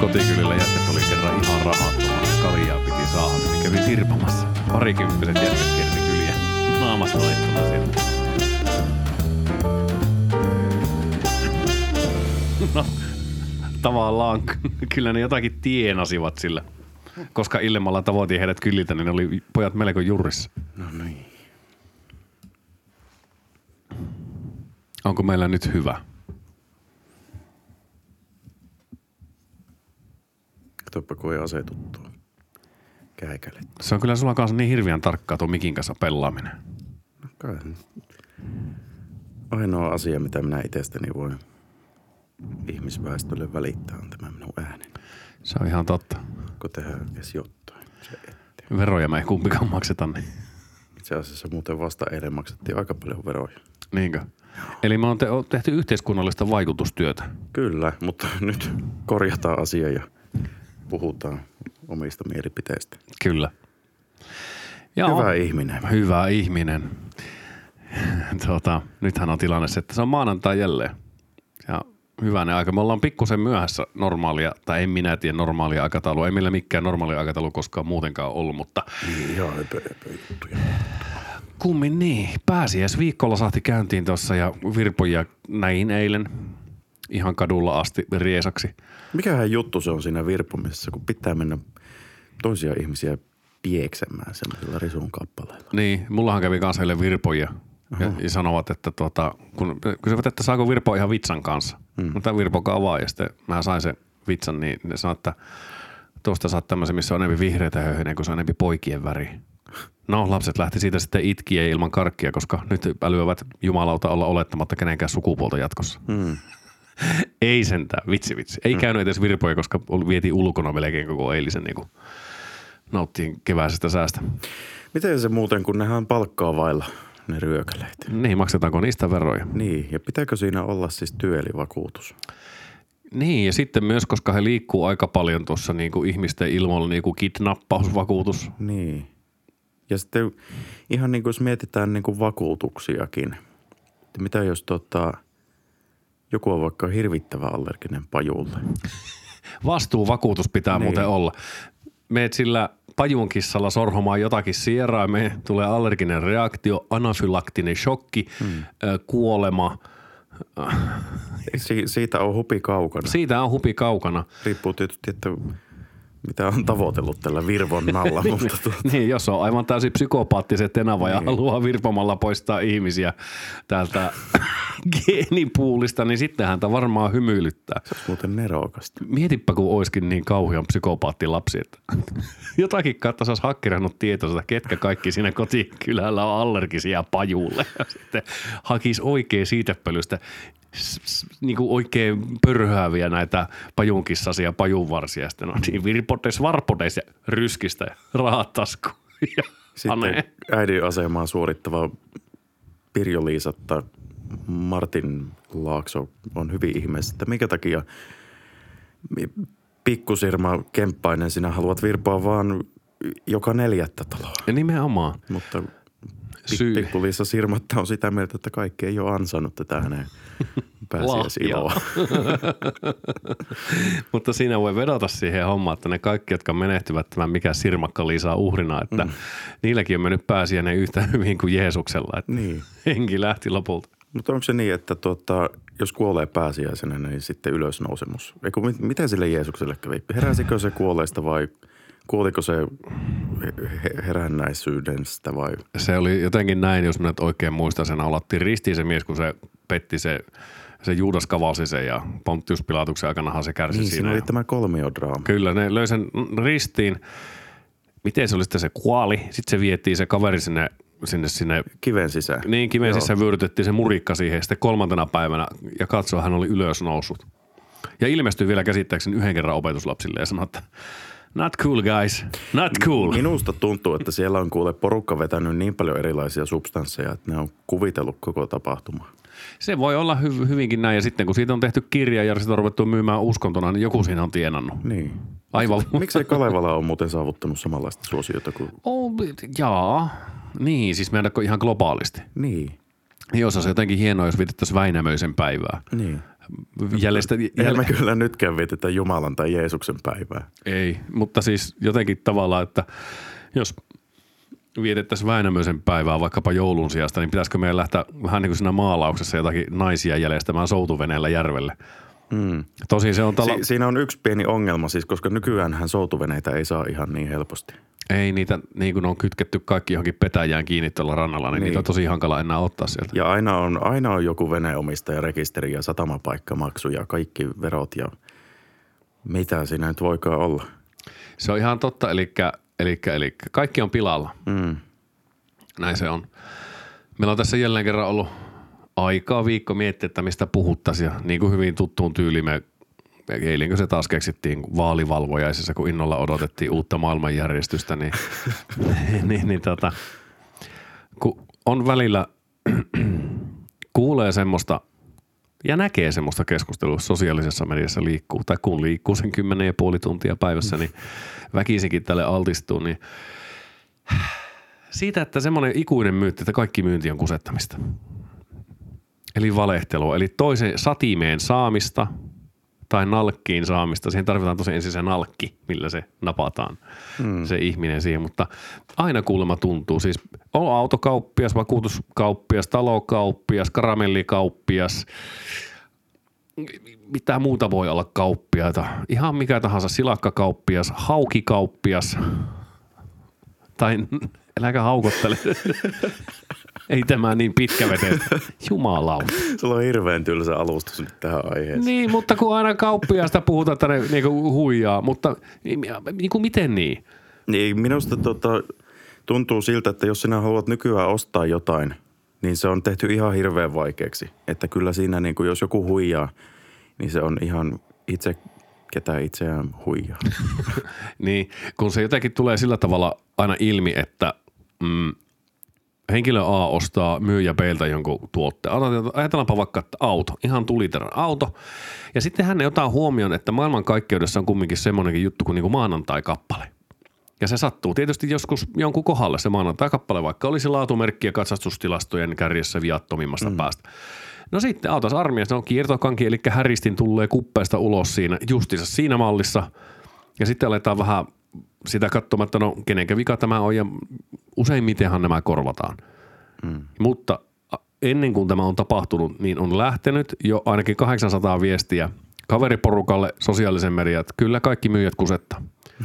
kotikylillä jättet oli kerran ihan rahattomana. Kaljaa piti saada, niin kävi virpamassa. Parikymppiset jättet kierti kyliä. Naamasta laittuna sieltä. No, tavallaan kyllä ne jotakin tienasivat sillä. Koska ilmalla tavoitin heidät kyliltä, niin ne oli pojat melko jurrissa. No niin. Onko meillä nyt hyvä? Katsopa, kun ei asetu tuo käikälle. Se on kyllä sulla kanssa niin hirveän tarkkaa tuo mikin kanssa pelaaminen. No kai. Ainoa asia, mitä minä itsestäni voin ihmisväestölle välittää, on tämä minun äänen. Se on ihan totta. Kun tehdään edes jotain. Veroja me ei kumpikaan makseta, niin Itse asiassa muuten vasta eilen maksettiin aika paljon veroja. niinkö? Eli me on te- on tehty yhteiskunnallista vaikutustyötä. Kyllä, mutta nyt korjataan asia ja puhutaan omista mielipiteistä. Kyllä. Joo. Hyvä ihminen. Hyvä ihminen. Tota, nythän on tilanne se, että se on maanantai jälleen. Ja hyvänen aika. Me ollaan pikkusen myöhässä normaalia, tai en minä tiedä normaalia aikataulua. Ei meillä mikään normaalia aikataulu koskaan muutenkaan ollut, mutta Niin, Ihan öpö, öpö juttuja. kummin niin. Pääsiäis viikolla sahti käyntiin tuossa ja virpoja näin eilen ihan kadulla asti riesaksi. Mikähän juttu se on siinä virpomisessa, kun pitää mennä toisia ihmisiä pieksemään semmoisilla risun kappaleilla. Niin, mullahan kävi kanssa heille virpoja. Ja, ja, sanovat, että tuota, kun kysyvät, että saako Virpo ihan vitsan kanssa. Mm. Mutta Virpokaa vaan. Ja sitten mä sain sen vitsan, niin ne sanoi, että tuosta saat tämmöisen, missä on enemmän vihreitä höyheniä, kun se on enemmän poikien väri. No, lapset lähti siitä sitten itkiä ilman karkkia, koska nyt älyävät jumalauta olla olettamatta kenenkään sukupuolta jatkossa. Mm. Ei sentään, vitsi vitsi. Ei käynyt edes virpoja, koska vietiin ulkona melkein koko eilisen niin kuin nauttiin keväisestä säästä. Miten se muuten, kun nehän palkkaa vailla ne ryökäleet? Niin, maksetaanko niistä veroja? Niin, ja pitääkö siinä olla siis työelivakuutus? Niin, ja sitten myös, koska he liikkuu aika paljon tuossa niin kuin ihmisten ilmoilla niin kuin kidnappausvakuutus. Niin. Ja sitten ihan niin kuin jos mietitään niin kuin vakuutuksiakin, että mitä jos tota, joku on vaikka hirvittävä allerginen pajulle? Vastuuvakuutus pitää niin. Muuten olla. Meet sillä pajunkissalla sorhomaan jotakin sieraa, me tulee allerginen reaktio, anafylaktinen shokki, hmm. kuolema. Si- siitä on hupi kaukana. Siitä on hupi kaukana. Riippuu tietysti, että mitä on tavoitellut tällä virvonnalla, mutta tu- Niin, jos on aivan täysin psykopaattiset tenava ja haluaa virpomalla poistaa ihmisiä täältä geenipuulista, niin sitten häntä varmaan hymyilyttää. se olisi muuten nerokasta. Mietipä, kun olisikin niin kauhean psykopaattilapsi, että jotakin kautta saisi hakkerannut tietoista, ketkä kaikki siinä kotikylällä on allergisia pajulle. Ja sitten hakisi oikein siitepölystä niin kuin oikein pörhääviä näitä pajunkissasia pajunvarsia. Sitten on niin virpotes, varpotes ja ryskistä ja rahat taskuun. Ja. Sitten äidin asemaa suorittava Pirjo Liisatta Martin Laakso on hyvin ihmeessä, että minkä takia pikkusirma Kemppainen sinä haluat virpoa vaan joka neljättä taloa. Ja nimenomaan. Mutta Syy. pik- pikkuliissa Sirmatta on sitä mieltä, että kaikki ei ole ansainnut tätä hänen pääsiäisiloa. Mutta siinä voi vedota siihen hommaan, että ne kaikki, jotka menehtyvät tämän mikä sirmakka liisaa uhrina, että mm. niilläkin on mennyt pääsiäinen yhtä hyvin kuin Jeesuksella. Että Niin. henki lähti lopulta. Mutta onko se niin, että tuota, jos kuolee pääsiäisenä, niin sitten ylösnousemus? Eiku, mit- miten sille Jeesukselle kävi? Heräsikö se kuolleista vai kuoliko se he- herännäisyydestä vai? Se oli jotenkin näin, jos nyt oikein muistan sen, alattiin ristiin se mies, kun se petti se, se Juudas kavalsi sen ja Pontius Pilatuksen aikanahan se kärsi Niin, siinä. siinä oli tämä kolmiodraama. Kyllä, ne löi sen ristiin. Miten se oli sitten se kuoli? Sitten se vietiin se kaveri sinne, sinne, sinne Kiven sisään. Niin, kiven sisään vyörytettiin se murikka siihen. ja Sitten kolmantena päivänä ja katsoo, hän oli ylös noussut. Ja ilmestyi vielä käsittääkseni yhden kerran opetuslapsille ja sanoi, että not cool guys, not cool. Minusta tuntuu, että siellä on kuule porukka vetänyt niin paljon erilaisia substansseja, että ne on kuvitellut koko tapahtuma. Se voi olla hy- hyvinkin näin. Ja sitten kun siitä on tehty kirja ja sitä on ruvettu myymään uskontona, niin joku siinä on tienannut. Niin. Aivan. Miksei Kalevala ole muuten saavuttanut samanlaista suosiota kuin... Oh, jaa. Niin, siis meidänkö ihan globaalisti. Niin, Jos olisi jotenkin hienoa, jos vietettäisiin Väinämöisen päivää. niin. Jäljestä, Eihän me kyllä nytkään vietetä Jumalan tai Jeesuksen päivää. Ei, mutta siis jotenkin tavallaan, että jos vietettäisiin Väinämöisen päivää vaikkapa joulun sijasta, niin pitäisikö meidän lähteä vähän niin kuin siinä maalauksessa jotakin naisia jäljestämään soutuveneellä järvelle? Mm. Tosin se on tala... Si- siinä on yksi pieni ongelma siis, koska nykyään soutuveneitä ei saa ihan niin helposti. Ei niitä, niin kuin on kytketty kaikki johonkin petäjään kiinni tuolla rannalla, niin, niin, niitä on tosi hankala enää ottaa sieltä. Ja aina on, aina on joku veneomistaja, rekisteri ja satamapaikkamaksu ja kaikki verot ja mitä siinä nyt voikaan olla. Se on ihan totta, eli, eli, eli kaikki on pilalla. Mm. Näin se on. Meillä on tässä jälleen kerran ollut aikaa viikko miettiä, että mistä puhuttaisiin ja niin kuin hyvin tuttuun tyyliin me eilenkö se taas keksittiin vaalivalvojaisessa, kun innolla odotettiin uutta maailmanjärjestystä, niin, niin, niin tota, kun on välillä, kuulee semmoista ja näkee semmoista keskustelua sosiaalisessa mediassa liikkuu, tai kun liikkuu sen kymmenen ja puoli tuntia päivässä, niin väkisinkin tälle altistuu, niin siitä, että semmoinen ikuinen myytti, että kaikki myynti on kusettamista. Eli valehtelua, eli toisen satimeen saamista – tai nalkkiin saamista. Siihen tarvitaan tosi ensin se nalkki, millä se napataan mm. se ihminen siihen, mutta aina kuulemma tuntuu. Siis on autokauppias, vakuutuskauppias, talokauppias, karamellikauppias, mitä muuta voi olla kauppiaita. Ihan mikä tahansa silakkakauppias, haukikauppias tai äläkä haukottele. Ei tämä niin pitkä veteistä. Jumalauta. Sulla on hirveän tylsä alustus nyt tähän aiheeseen. Niin, mutta kun aina kauppiaasta puhutaan, että ne niinku huijaa, mutta niinku miten niin? Niin, minusta tota, tuntuu siltä, että jos sinä haluat nykyään ostaa jotain, niin se on tehty ihan hirveän vaikeaksi. Että kyllä siinä, niin kuin jos joku huijaa, niin se on ihan itse ketä itseään huijaa. niin, kun se jotenkin tulee sillä tavalla aina ilmi, että mm, henkilö A ostaa myyjä B:ltä jonkun tuotteen. Ajatellaanpa vaikka, että auto, ihan tuliteran auto. Ja sitten hän ei ota huomioon, että maailmankaikkeudessa on kumminkin semmoinenkin juttu kuin, niin kuin maanantai-kappale. Ja se sattuu tietysti joskus jonkun kohdalle se maanantai-kappale, vaikka olisi laatumerkki ja katsastustilastojen kärjessä viattomimmasta mm. päästä. No sitten autas armias, on kiertokanki, eli häristin tulee kuppeesta ulos siinä, justiinsa siinä mallissa. Ja sitten aletaan vähän sitä katsomatta, no kenenkä vika tämä on ja useimmitenhan nämä korvataan. Mm. Mutta ennen kuin tämä on tapahtunut, niin on lähtenyt jo ainakin 800 viestiä kaveriporukalle, sosiaalisen mediat. Kyllä kaikki myyjät kusetta.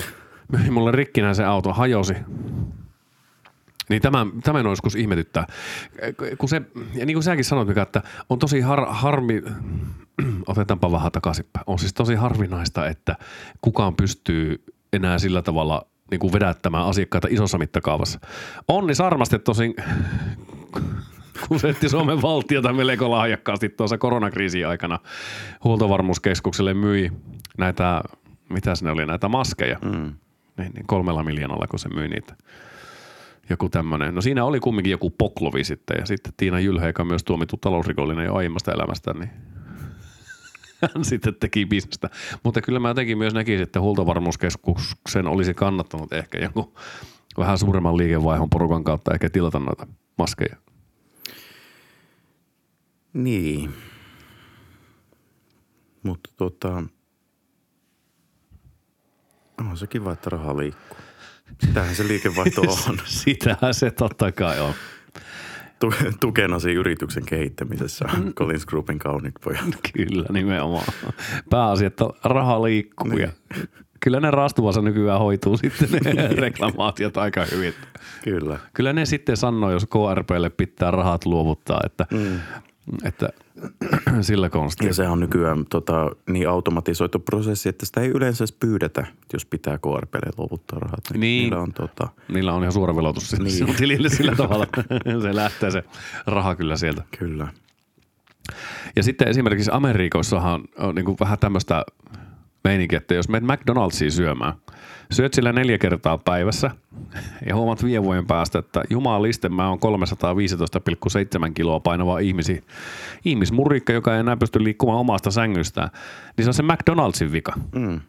Myi mulle rikkinä se auto, hajosi. Niin tämä, tämä on joskus ihmetyttää. Kun se, ja niin kuin säkin sanoit, Mika, että on tosi har, harmi, otetaanpa vähän takaisinpäin. On siis tosi harvinaista, että kukaan pystyy enää sillä tavalla niin kuin vedättämään asiakkaita isossa mittakaavassa. Onni Sarmaste tosin kusetti Suomen valtiota melko lahjakkaasti tuossa koronakriisin aikana. Huoltovarmuuskeskukselle myi näitä, mitä ne oli, näitä maskeja. Mm. Niin, niin kolmella miljoonalla, kun se myi niitä. Joku tämmöinen. No siinä oli kumminkin joku poklovi sitten ja sitten Tiina Jylheika myös tuomittu talousrikollinen jo aiemmasta elämästä, niin hän sitten teki bisnestä. Mutta kyllä mä jotenkin myös näkisin, että huoltovarmuuskeskuksen olisi kannattanut ehkä joku vähän suuremman liikevaihon porukan kautta ehkä tilata noita maskeja. Niin. Mutta tota, on se kiva, että raha liikkuu. Sitähän se liikevaihto on. Sitähän se totta kai on tukenasi yrityksen kehittämisessä Collins Groupin kaunit pojat. Kyllä, nimenomaan. Pääasia, että raha liikkuu niin. ja kyllä ne rastuvassa nykyään hoituu sitten ne reklamaatiot aika hyvin. Kyllä. Kyllä ne sitten sanoo, jos KRPlle pitää rahat luovuttaa, että, mm. että sillä konstilla. Ja se on nykyään tota, niin automatisoitu prosessi, että sitä ei yleensä edes pyydetä, jos pitää KRPlle luovuttaa rahat. Niin. Niillä on, tota... niillä on ihan suora velotus niin. tilille sillä tavalla. se lähtee se raha kyllä sieltä. Kyllä. Ja sitten esimerkiksi Amerikoissahan on niin kuin vähän tämmöistä meininkiä, että jos menet McDonald'siin syömään – Syöt sillä neljä kertaa päivässä ja huomaat viiden vuoden päästä, että jumaliste mä oon 315,7 kiloa painava ihmisi, ihmismurikka, joka ei enää pysty liikkumaan omasta sängystään. Niin se on se McDonald'sin vika. Mm.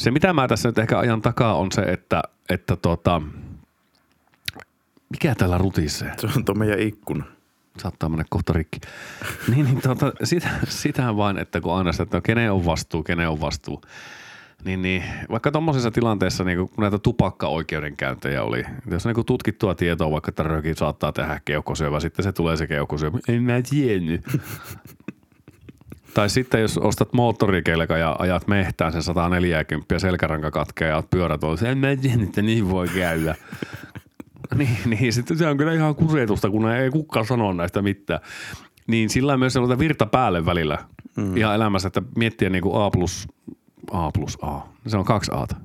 Se mitä mä tässä nyt ehkä ajan takaa on se, että, että tota, mikä täällä rutisee? Se on tuo meidän ikkuna. saattaa mennä kohta rikki. Niin, niin tuota, sitä, sitä vain, että kun aina sitä, että no, kenen on vastuu, kenen on vastuu. Niin, niin vaikka tuommoisessa tilanteessa, niin kun näitä tupakka-oikeudenkäyntejä oli, jos on niin tutkittua tietoa, vaikka että röökin saattaa tehdä keuhkosyövä, sitten se tulee se keuhkosyövä. En mä tiennyt. Tai sitten jos ostat moottorikelka ja ajat mehtään sen 140 selkäranka katkee ja oot pyörät on, en mä tiedä, että niin voi käydä. niin, niin, sitten se on kyllä ihan kusetusta, kun ei kukaan sano näistä mitään. Niin sillä on myös sellaista virta päälle välillä mm. ihan elämässä, että miettiä niin kuin A plus A plus A. Se on kaksi Ata.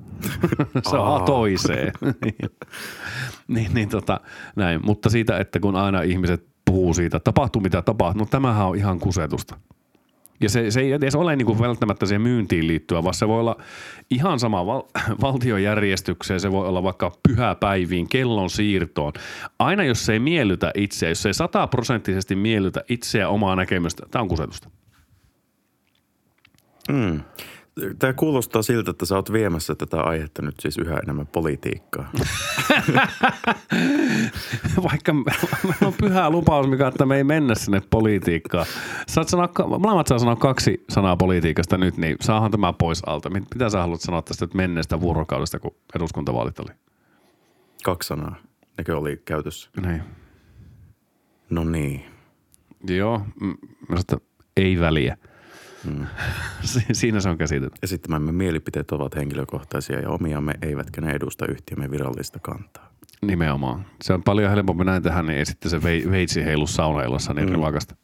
se on A toiseen. niin, niin tota, näin. Mutta siitä, että kun aina ihmiset puhuu siitä, että tapahtuu mitä tapahtuu, no tämähän on ihan kusetusta. Ja se, se ei edes ole niin kuin välttämättä siihen myyntiin liittyä, vaan se voi olla ihan sama val- valtiojärjestykseen, se voi olla vaikka pyhäpäiviin, kellon siirtoon. Aina jos se ei miellytä itseä, jos se ei sataprosenttisesti miellytä itseä omaa näkemystä, tämä on kusetusta. Mm. Tämä kuulostaa siltä, että sä oot viemässä tätä aihetta nyt siis yhä enemmän politiikkaa. Vaikka on pyhä lupaus, mikä että me ei mennä sinne politiikkaan. Saat sanoa, molemmat saa sanoa kaksi sanaa politiikasta nyt, niin saahan tämä pois alta. Mitä sä haluat sanoa tästä menneestä vuorokaudesta, kun eduskuntavaalit oli? Kaksi sanaa. Nekö oli käytössä? Niin. No niin. Joo, minusta ei väliä. Mm. Siinä se on käsitetty. Esittämämme mielipiteet ovat henkilökohtaisia ja omiamme, eivätkä ne edusta yhtiömme virallista kantaa. Nimenomaan. Se on paljon helpompi näin tehdä, niin sitten se veitsi heilu saunailassa niin mm. rivakasta.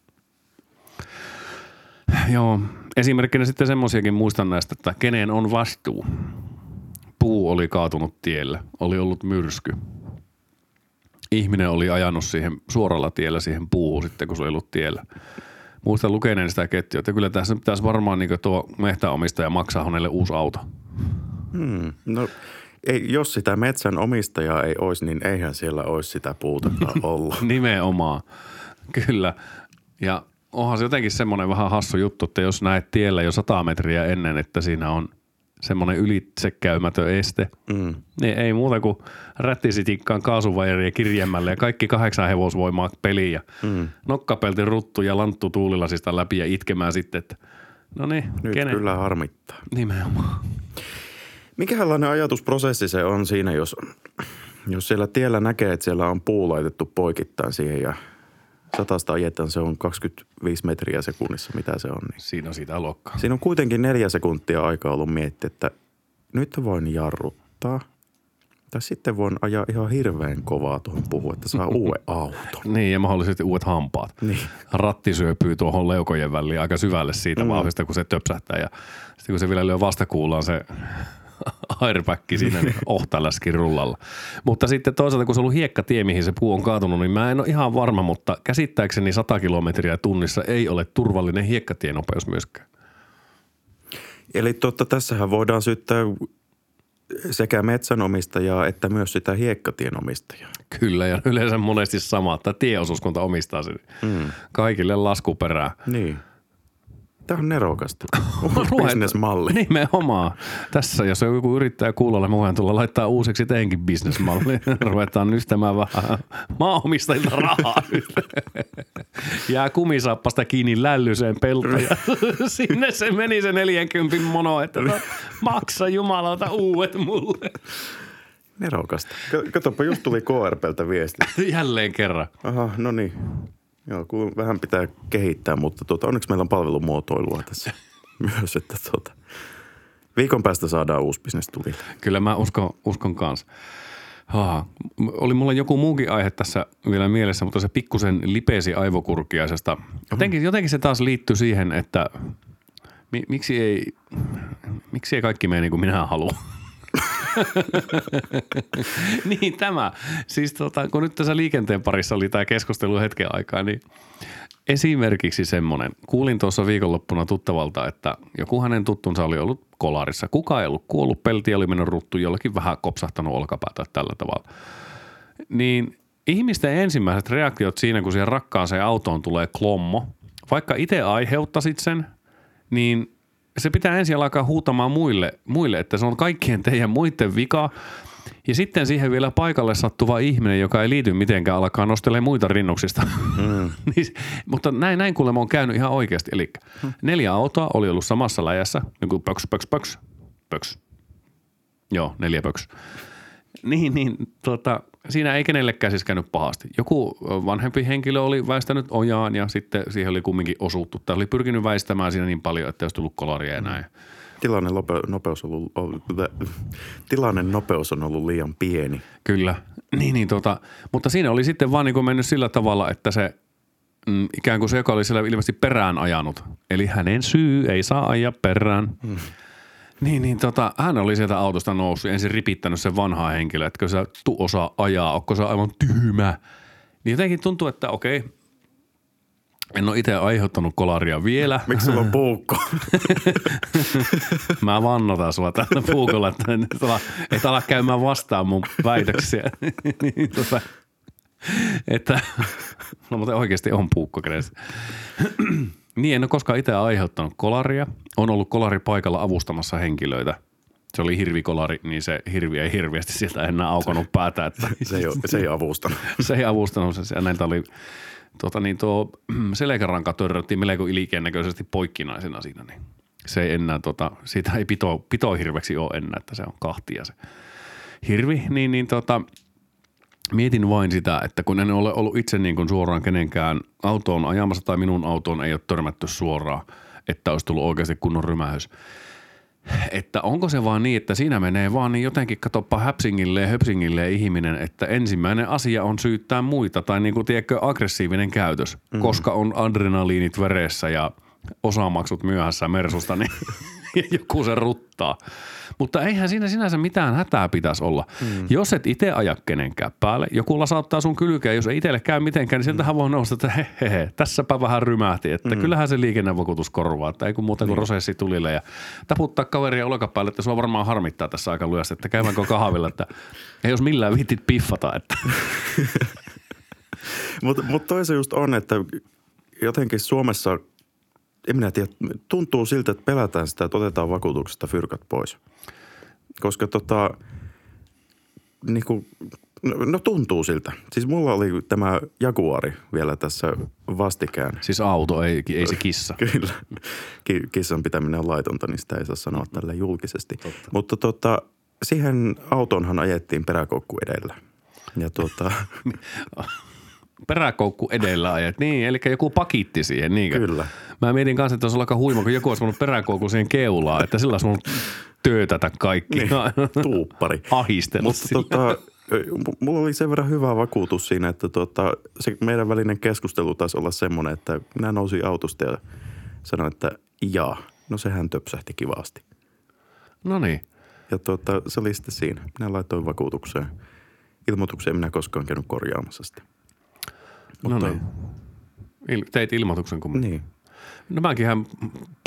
Joo, esimerkkinä sitten semmoisiakin muistan näistä, että kenen on vastuu. Puu oli kaatunut tielle, oli ollut myrsky. Ihminen oli ajanut siihen suoralla tiellä siihen puuhun sitten, kun se oli ollut tiellä muistan lukeneen sitä ketjua, että kyllä tässä pitäisi varmaan niin tuo mehtäomistaja maksaa hänelle uusi auto. Hmm. No ei, jos sitä metsän omistajaa ei olisi, niin eihän siellä olisi sitä puutetta ollut. Nimenomaan, kyllä. Ja onhan se jotenkin semmoinen vähän hassu juttu, että jos näet tiellä jo sata metriä ennen, että siinä on – semmoinen ylitsekäymätön este. Mm. Niin ei muuta kuin rättisitikkaan kaasuvajeri ja kirjemmälle ja kaikki kahdeksan hevosvoimaa peliä. Mm. Nokkapeltin ruttu ja lanttu tuulilasista läpi ja itkemään sitten, että no niin. Nyt kenen? kyllä harmittaa. Nimenomaan. Mikälainen ajatusprosessi se on siinä, jos, jos siellä tiellä näkee, että siellä on puu laitettu poikittain siihen ja – satasta ajetaan, se on 25 metriä sekunnissa, mitä se on. Niin. Siinä on sitä luokkaa. Siinä on kuitenkin neljä sekuntia aikaa ollut miettiä, että nyt voin jarruttaa. Tai sitten voin ajaa ihan hirveän kovaa tuohon puhua, että saa uuden auton. niin, ja mahdollisesti uudet hampaat. Niin. Ratti syöpyy tuohon leukojen väliin aika syvälle siitä mm. vahvista, kun se töpsähtää. Ja sitten kun se vielä lyö vastakuulaan se airbag siinä ohtaläskin rullalla. Mutta sitten toisaalta, kun se on ollut hiekkatie, mihin se puu on kaatunut, niin mä en ole ihan varma, mutta käsittääkseni 100 kilometriä tunnissa ei ole turvallinen hiekkatienopeus myöskään. Eli totta, tässähän voidaan syyttää sekä metsänomistajaa että myös sitä hiekkatienomistajaa. Kyllä, ja yleensä monesti sama, että tieosuuskunta omistaa sen mm. kaikille laskuperää. Niin. Tämä on nerokasta. Bisnesmalli. Nimenomaan. Tässä, jos joku yrittäjä kuulolla, mä voin tulla laittaa uusiksi teinkin bisnesmalli. Ruvetaan nystämään vähän maaomistajilta rahaa Jää kumisaappasta kiinni lällyseen peltoon ja sinne se meni se 40 mono, että maksa jumalauta uudet mulle. Nerokasta. Katsopa, just tuli KRPltä viesti. Jälleen kerran. Aha, no niin. Joo, kun vähän pitää kehittää, mutta tuota, onneksi meillä on palvelumuotoilua tässä myös, että tuota, viikon päästä saadaan uusi bisnes tuli. Kyllä mä uskon, uskon kanssa. Haa. Oli mulla joku muukin aihe tässä vielä mielessä, mutta se pikkusen lipesi aivokurkiaisesta. Jotenkin, jotenkin se taas liittyy siihen, että mi, miksi, ei, miksi ei kaikki mene niin kuin minä haluan. niin tämä. Siis tota, kun nyt tässä liikenteen parissa oli tämä keskustelu hetken aikaa, niin esimerkiksi semmoinen. Kuulin tuossa viikonloppuna tuttavalta, että joku hänen tuttunsa oli ollut kolarissa. Kuka ei ollut kuollut, pelti oli mennyt ruttu, jollakin vähän kopsahtanut olkapäätä tällä tavalla. Niin ihmisten ensimmäiset reaktiot siinä, kun siihen rakkaaseen autoon tulee klommo, vaikka itse aiheuttasit sen, niin se pitää ensin alkaa huutamaan muille, muille, että se on kaikkien teidän muiden vika. Ja sitten siihen vielä paikalle sattuva ihminen, joka ei liity mitenkään, alkaa nostelemaan muita rinnuksista. Mm. niin, mutta näin, näin kuulemma on käynyt ihan oikeasti. Eli neljä autoa oli ollut samassa läjässä, niin kuin pöks, pöks, pöks, pöks. Joo, neljä pöks. Niin, niin tota, siinä ei kenellekään siis käynyt pahasti. Joku vanhempi henkilö oli väistänyt ojaan ja sitten siihen oli kumminkin osuttu. Tämä oli pyrkinyt väistämään siinä niin paljon, että olisi tullut kolaria ja näin. Tilanne, lope, nopeus on ollut, tilanne nopeus on ollut liian pieni. Kyllä, niin, niin tota, mutta siinä oli sitten vaan niin kuin mennyt sillä tavalla, että se mm, ikään kuin se, joka oli siellä ilmeisesti perään ajanut. Eli hänen syy ei saa ajaa perään. Hmm. Niin, niin tota, hän oli sieltä autosta noussut ensin ripittänyt sen vanhaa henkilöä, että sä tu osaa ajaa, onko sä aivan tyhmä. Niin jotenkin tuntuu, että okei, en ole itse aiheuttanut kolaria vielä. Miksi sulla on puukko? Mä vannotan sua tällä puukolla, että et ala käymään vastaan mun väitöksiä. niin, tota, että, no mutta oikeasti on puukko kädessä. niin, en ole koskaan itse aiheuttanut kolaria. On ollut kolari paikalla avustamassa henkilöitä. Se oli hirvikolari, niin se hirvi ei hirviästi sieltä enää aukonut päätä. Että se, ei, se ei avustanut. se ei avustanut. Se, näiltä oli tuota niin tuo selkäranka törröttiin melko ilikeen näköisesti poikkinaisena siinä, niin se ei enää, tota, siitä ei pito, pito hirveksi ole enää, että se on kahtia se hirvi, niin, niin tota, mietin vain sitä, että kun en ole ollut itse niin kuin suoraan kenenkään autoon ajamassa tai minun autoon ei ole törmätty suoraan, että olisi tullut oikeasti kunnon rymähys – että onko se vaan niin, että siinä menee vaan niin jotenkin, katoppa häpsingille ja höpsingille ihminen, että ensimmäinen asia on syyttää muita tai niin kuin tiedätkö, aggressiivinen käytös, mm. koska on adrenaliinit veressä ja osamaksut myöhässä Mersusta, niin joku se ruttaa. Mutta eihän siinä sinänsä mitään hätää pitäisi olla. Mm. Jos et itse aja kenenkään päälle, joku lasauttaa sun kylkeä, jos ei itselle käy mitenkään, niin sieltähän voi nousta, että he, he, he tässäpä vähän rymähti. Että mm. kyllähän se liikennevakuutus korvaa, että ei kun muuta kuin niin. rosessi tulille ja taputtaa kaveria olkapäälle, että sua varmaan harmittaa tässä aika lyössä, että käydäänkö kahvilla, että ei jos millään viitit piffata. Että. Mutta mut toisa just on, että jotenkin Suomessa – en minä tiedä, tuntuu siltä, että pelätään sitä, että otetaan vakuutuksesta fyrkat pois. Koska tota, niin kuin, no, no tuntuu siltä. Siis mulla oli tämä Jaguari vielä tässä vastikään. Siis auto, ei, ei se kissa. Kyllä. Kissan pitäminen on laitonta, niin sitä ei saa sanoa tällä julkisesti. Totta. Mutta tota, siihen autonhan ajettiin peräkoukku edellä. Ja tuota, peräkoukku edellä ajat. Niin, eli joku pakitti siihen, niin Kyllä. Mä mietin kanssa, että olisi aika huima, kun joku olisi voinut peräkoukku siihen keulaan, että sillä olisi voinut töötätä kaikki. Niin, tuuppari. Ahistella Mutta tota, mulla oli sen verran hyvä vakuutus siinä, että tota, se meidän välinen keskustelu taisi olla semmoinen, että minä nousin autosta ja sanoin, että jaa, no sehän töpsähti kivasti. No niin. Ja tota, se oli sitten siinä. Minä laitoin vakuutukseen. Ilmoitukseen minä koskaan käynyt korjaamassa sitä. No niin. Il- teit ilmoituksen kun... Niin. No mäkin hän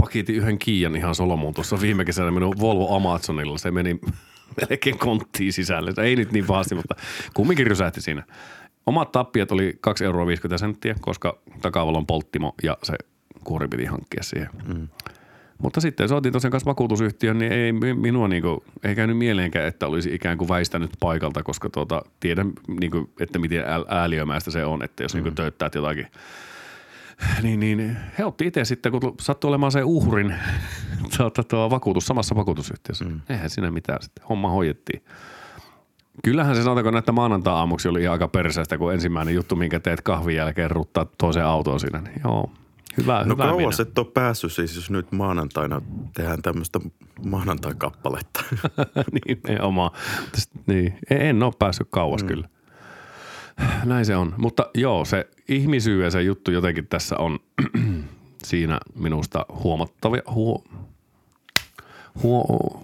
pakitin yhden Kiian ihan Solomuun tuossa viime kesänä minun Volvo Amazonilla. Se meni melkein konttiin sisälle. Ei nyt niin pahasti, mutta kumminkin rysähti siinä. Omat tappiat oli 2,50 euroa koska takavalon polttimo ja se kuori piti hankkia siihen. Mm. Mutta sitten soitin tosiaan kanssa vakuutusyhtiön, niin ei minua niinku, ei käynyt mieleenkään, että olisi ikään kuin väistänyt paikalta, koska tuota, tiedän, niinku, että miten ääliömäistä se on, että jos niinku mm. niinku töyttäät jotakin niin, niin he otti itse sitten, kun sattui olemaan se uhrin tuota, tuo vakuutus samassa vakuutusyhtiössä. Mm. Eihän siinä mitään sitten. Homma hoidettiin. Kyllähän se sanotaanko, että maanantai-aamuksi oli ihan aika perseestä, kun ensimmäinen juttu, minkä teet kahvin jälkeen ruttaa toiseen autoon siinä. Niin joo, Hyvä, no hyvä kauas et ole päässyt siis, jos nyt maanantaina tehdään tämmöistä maanantai-kappaletta. niin, oma. Niin, en ole päässyt kauas mm. kyllä. Näin se on. Mutta joo, se ihmisyys ja se juttu jotenkin tässä on siinä minusta huomattavia, huo, huo,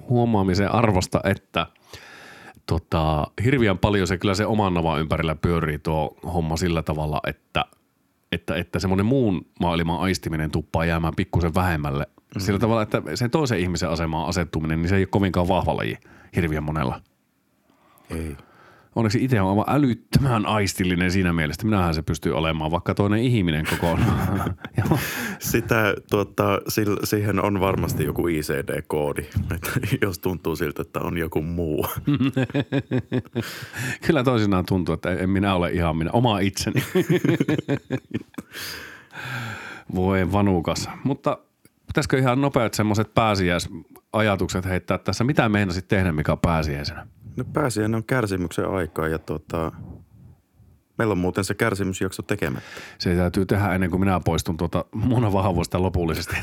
huomaamisen arvosta, että tota, hirviän paljon se kyllä se oman navan ympärillä pyörii tuo homma sillä tavalla, että – että, että semmoinen muun maailman aistiminen tuppaa jäämään pikkusen vähemmälle. Mm. Sillä tavalla, että sen toisen ihmisen asemaan asettuminen, niin se ei ole kovinkaan vahva laji hirviän monella. Ei. Onneksi itse on aivan älyttömän aistillinen siinä mielessä. Minähän se pystyy olemaan vaikka toinen ihminen kokonaan. Sitä, tuota, siihen on varmasti joku ICD-koodi, että jos tuntuu siltä, että on joku muu. Kyllä toisinaan tuntuu, että en minä ole ihan minä, oma itseni. Voi vanukas. Mutta pitäisikö ihan nopeat semmoiset pääsiäisajatukset heittää tässä? Mitä meinasit tehdä, mikä on pääsiäisenä? No pääsiäinen on kärsimyksen aikaa ja tuota, meillä on muuten se kärsimysjakso tekemättä. Se täytyy tehdä ennen kuin minä poistun tuota munavahvuista lopullisesti.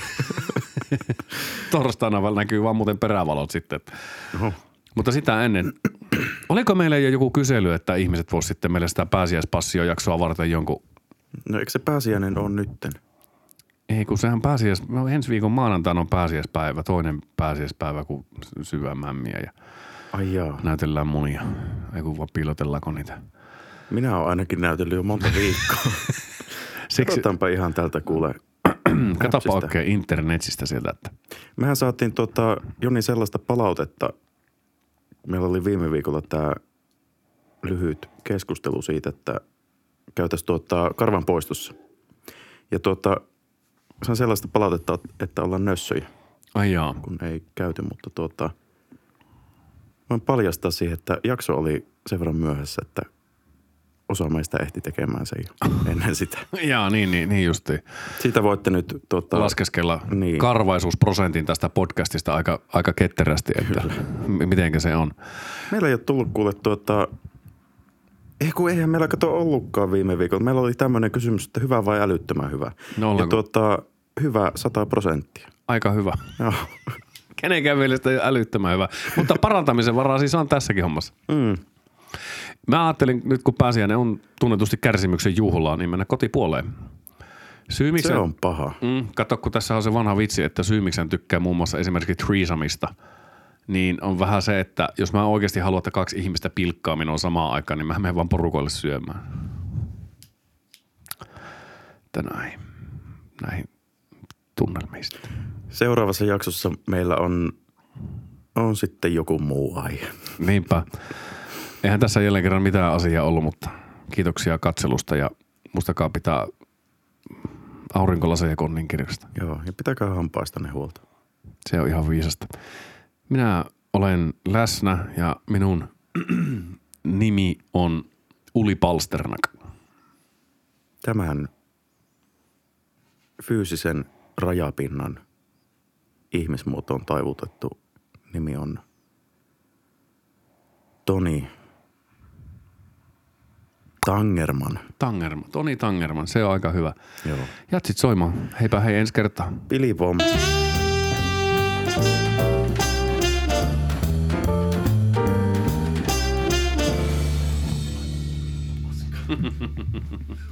Torstaina vielä näkyy vaan muuten perävalot sitten. Oho. Mutta sitä ennen, oliko meillä jo joku kysely, että ihmiset voisivat sitten meille sitä pääsiäispassiojaksoa varten jonkun No eikö se pääsiäinen on nytten? Ei, kun sehän pääsiäis, no ensi viikon maanantaina on pääsiäispäivä, toinen pääsiäispäivä kuin syvämämmiä ja Ai jaa. näytellään munia. Ei kun vaan piilotellaanko niitä. Minä olen ainakin näytellyt jo monta viikkoa. Siksi, Katsotaanpa ihan tältä kuule. katsopa appsista. oikein internetistä sieltä, että Mehän saatiin tota, Joni sellaista palautetta. Meillä oli viime viikolla tämä lyhyt keskustelu siitä, että käytäisiin tuota karvan poistossa. Ja tuota, se on sellaista palautetta, että ollaan nössöjä, ai jaa. kun ei käyty, mutta tuota, voin paljastaa siihen, että jakso oli sen verran myöhässä, että osa meistä ehti tekemään sen jo ennen sitä. Jaa, niin, niin, niin justiin. Siitä voitte nyt tuota, Laskeskella Niin. karvaisuusprosentin tästä podcastista aika, aika ketterästi, että m- mitenkä se on. Meillä ei ole tullut kuule tuota, ei kun eihän meillä kato ollutkaan viime viikolla. Meillä oli tämmöinen kysymys, että hyvä vai älyttömän hyvä. No ja tuota, hyvä 100 prosenttia. Aika hyvä. Joo. Kenenkään mielestä älyttömän hyvä. Mutta parantamisen varaa siis on tässäkin hommassa. Mm. Mä ajattelin nyt, kun pääsiäinen on tunnetusti kärsimyksen juhlaa, niin mennä kotipuoleen. Syy, miksi Se on paha. Mm, kato, kun tässä on se vanha vitsi, että syy, miksi tykkää muun muassa esimerkiksi threesamista, niin on vähän se, että jos mä oikeasti haluan, että kaksi ihmistä pilkkaa minua samaan aikaan, niin mä menen vaan porukoille syömään. Että näin. Näihin tunnelmiin sitten. Seuraavassa jaksossa meillä on, on sitten joku muu aihe. Niinpä. Eihän tässä jälleen kerran mitään asiaa ollut, mutta kiitoksia katselusta ja muistakaa pitää aurinkolaseja konnin kirjasta. Joo, ja pitäkää hampaista ne huolta. Se on ihan viisasta. Minä olen läsnä ja minun nimi on Uli Palsternak. Tämän fyysisen rajapinnan ihmismuotoon taivutettu nimi on Toni Tangerman. Tangerman, Toni Tangerman, se on aika hyvä. Joo. Jatsit soimaan. Heipä hei ensi kertaa. Billy Bomb.